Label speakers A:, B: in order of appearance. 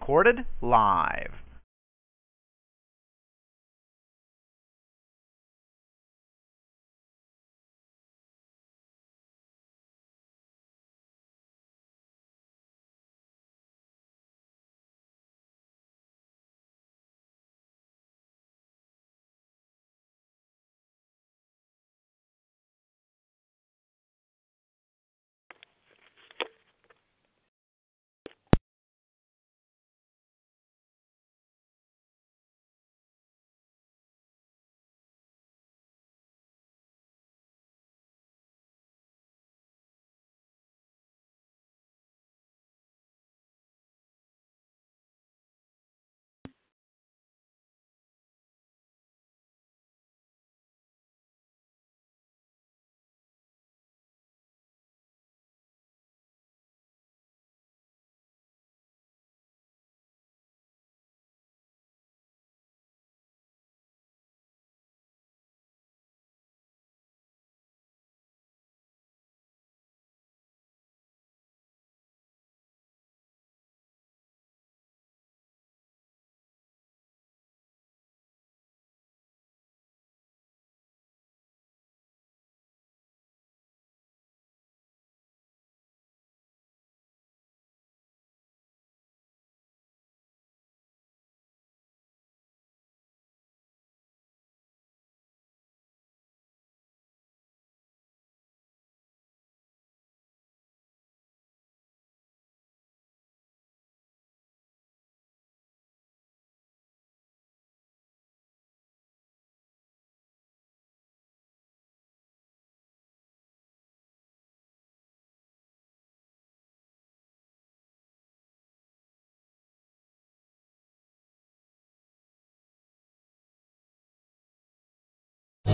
A: Recorded live.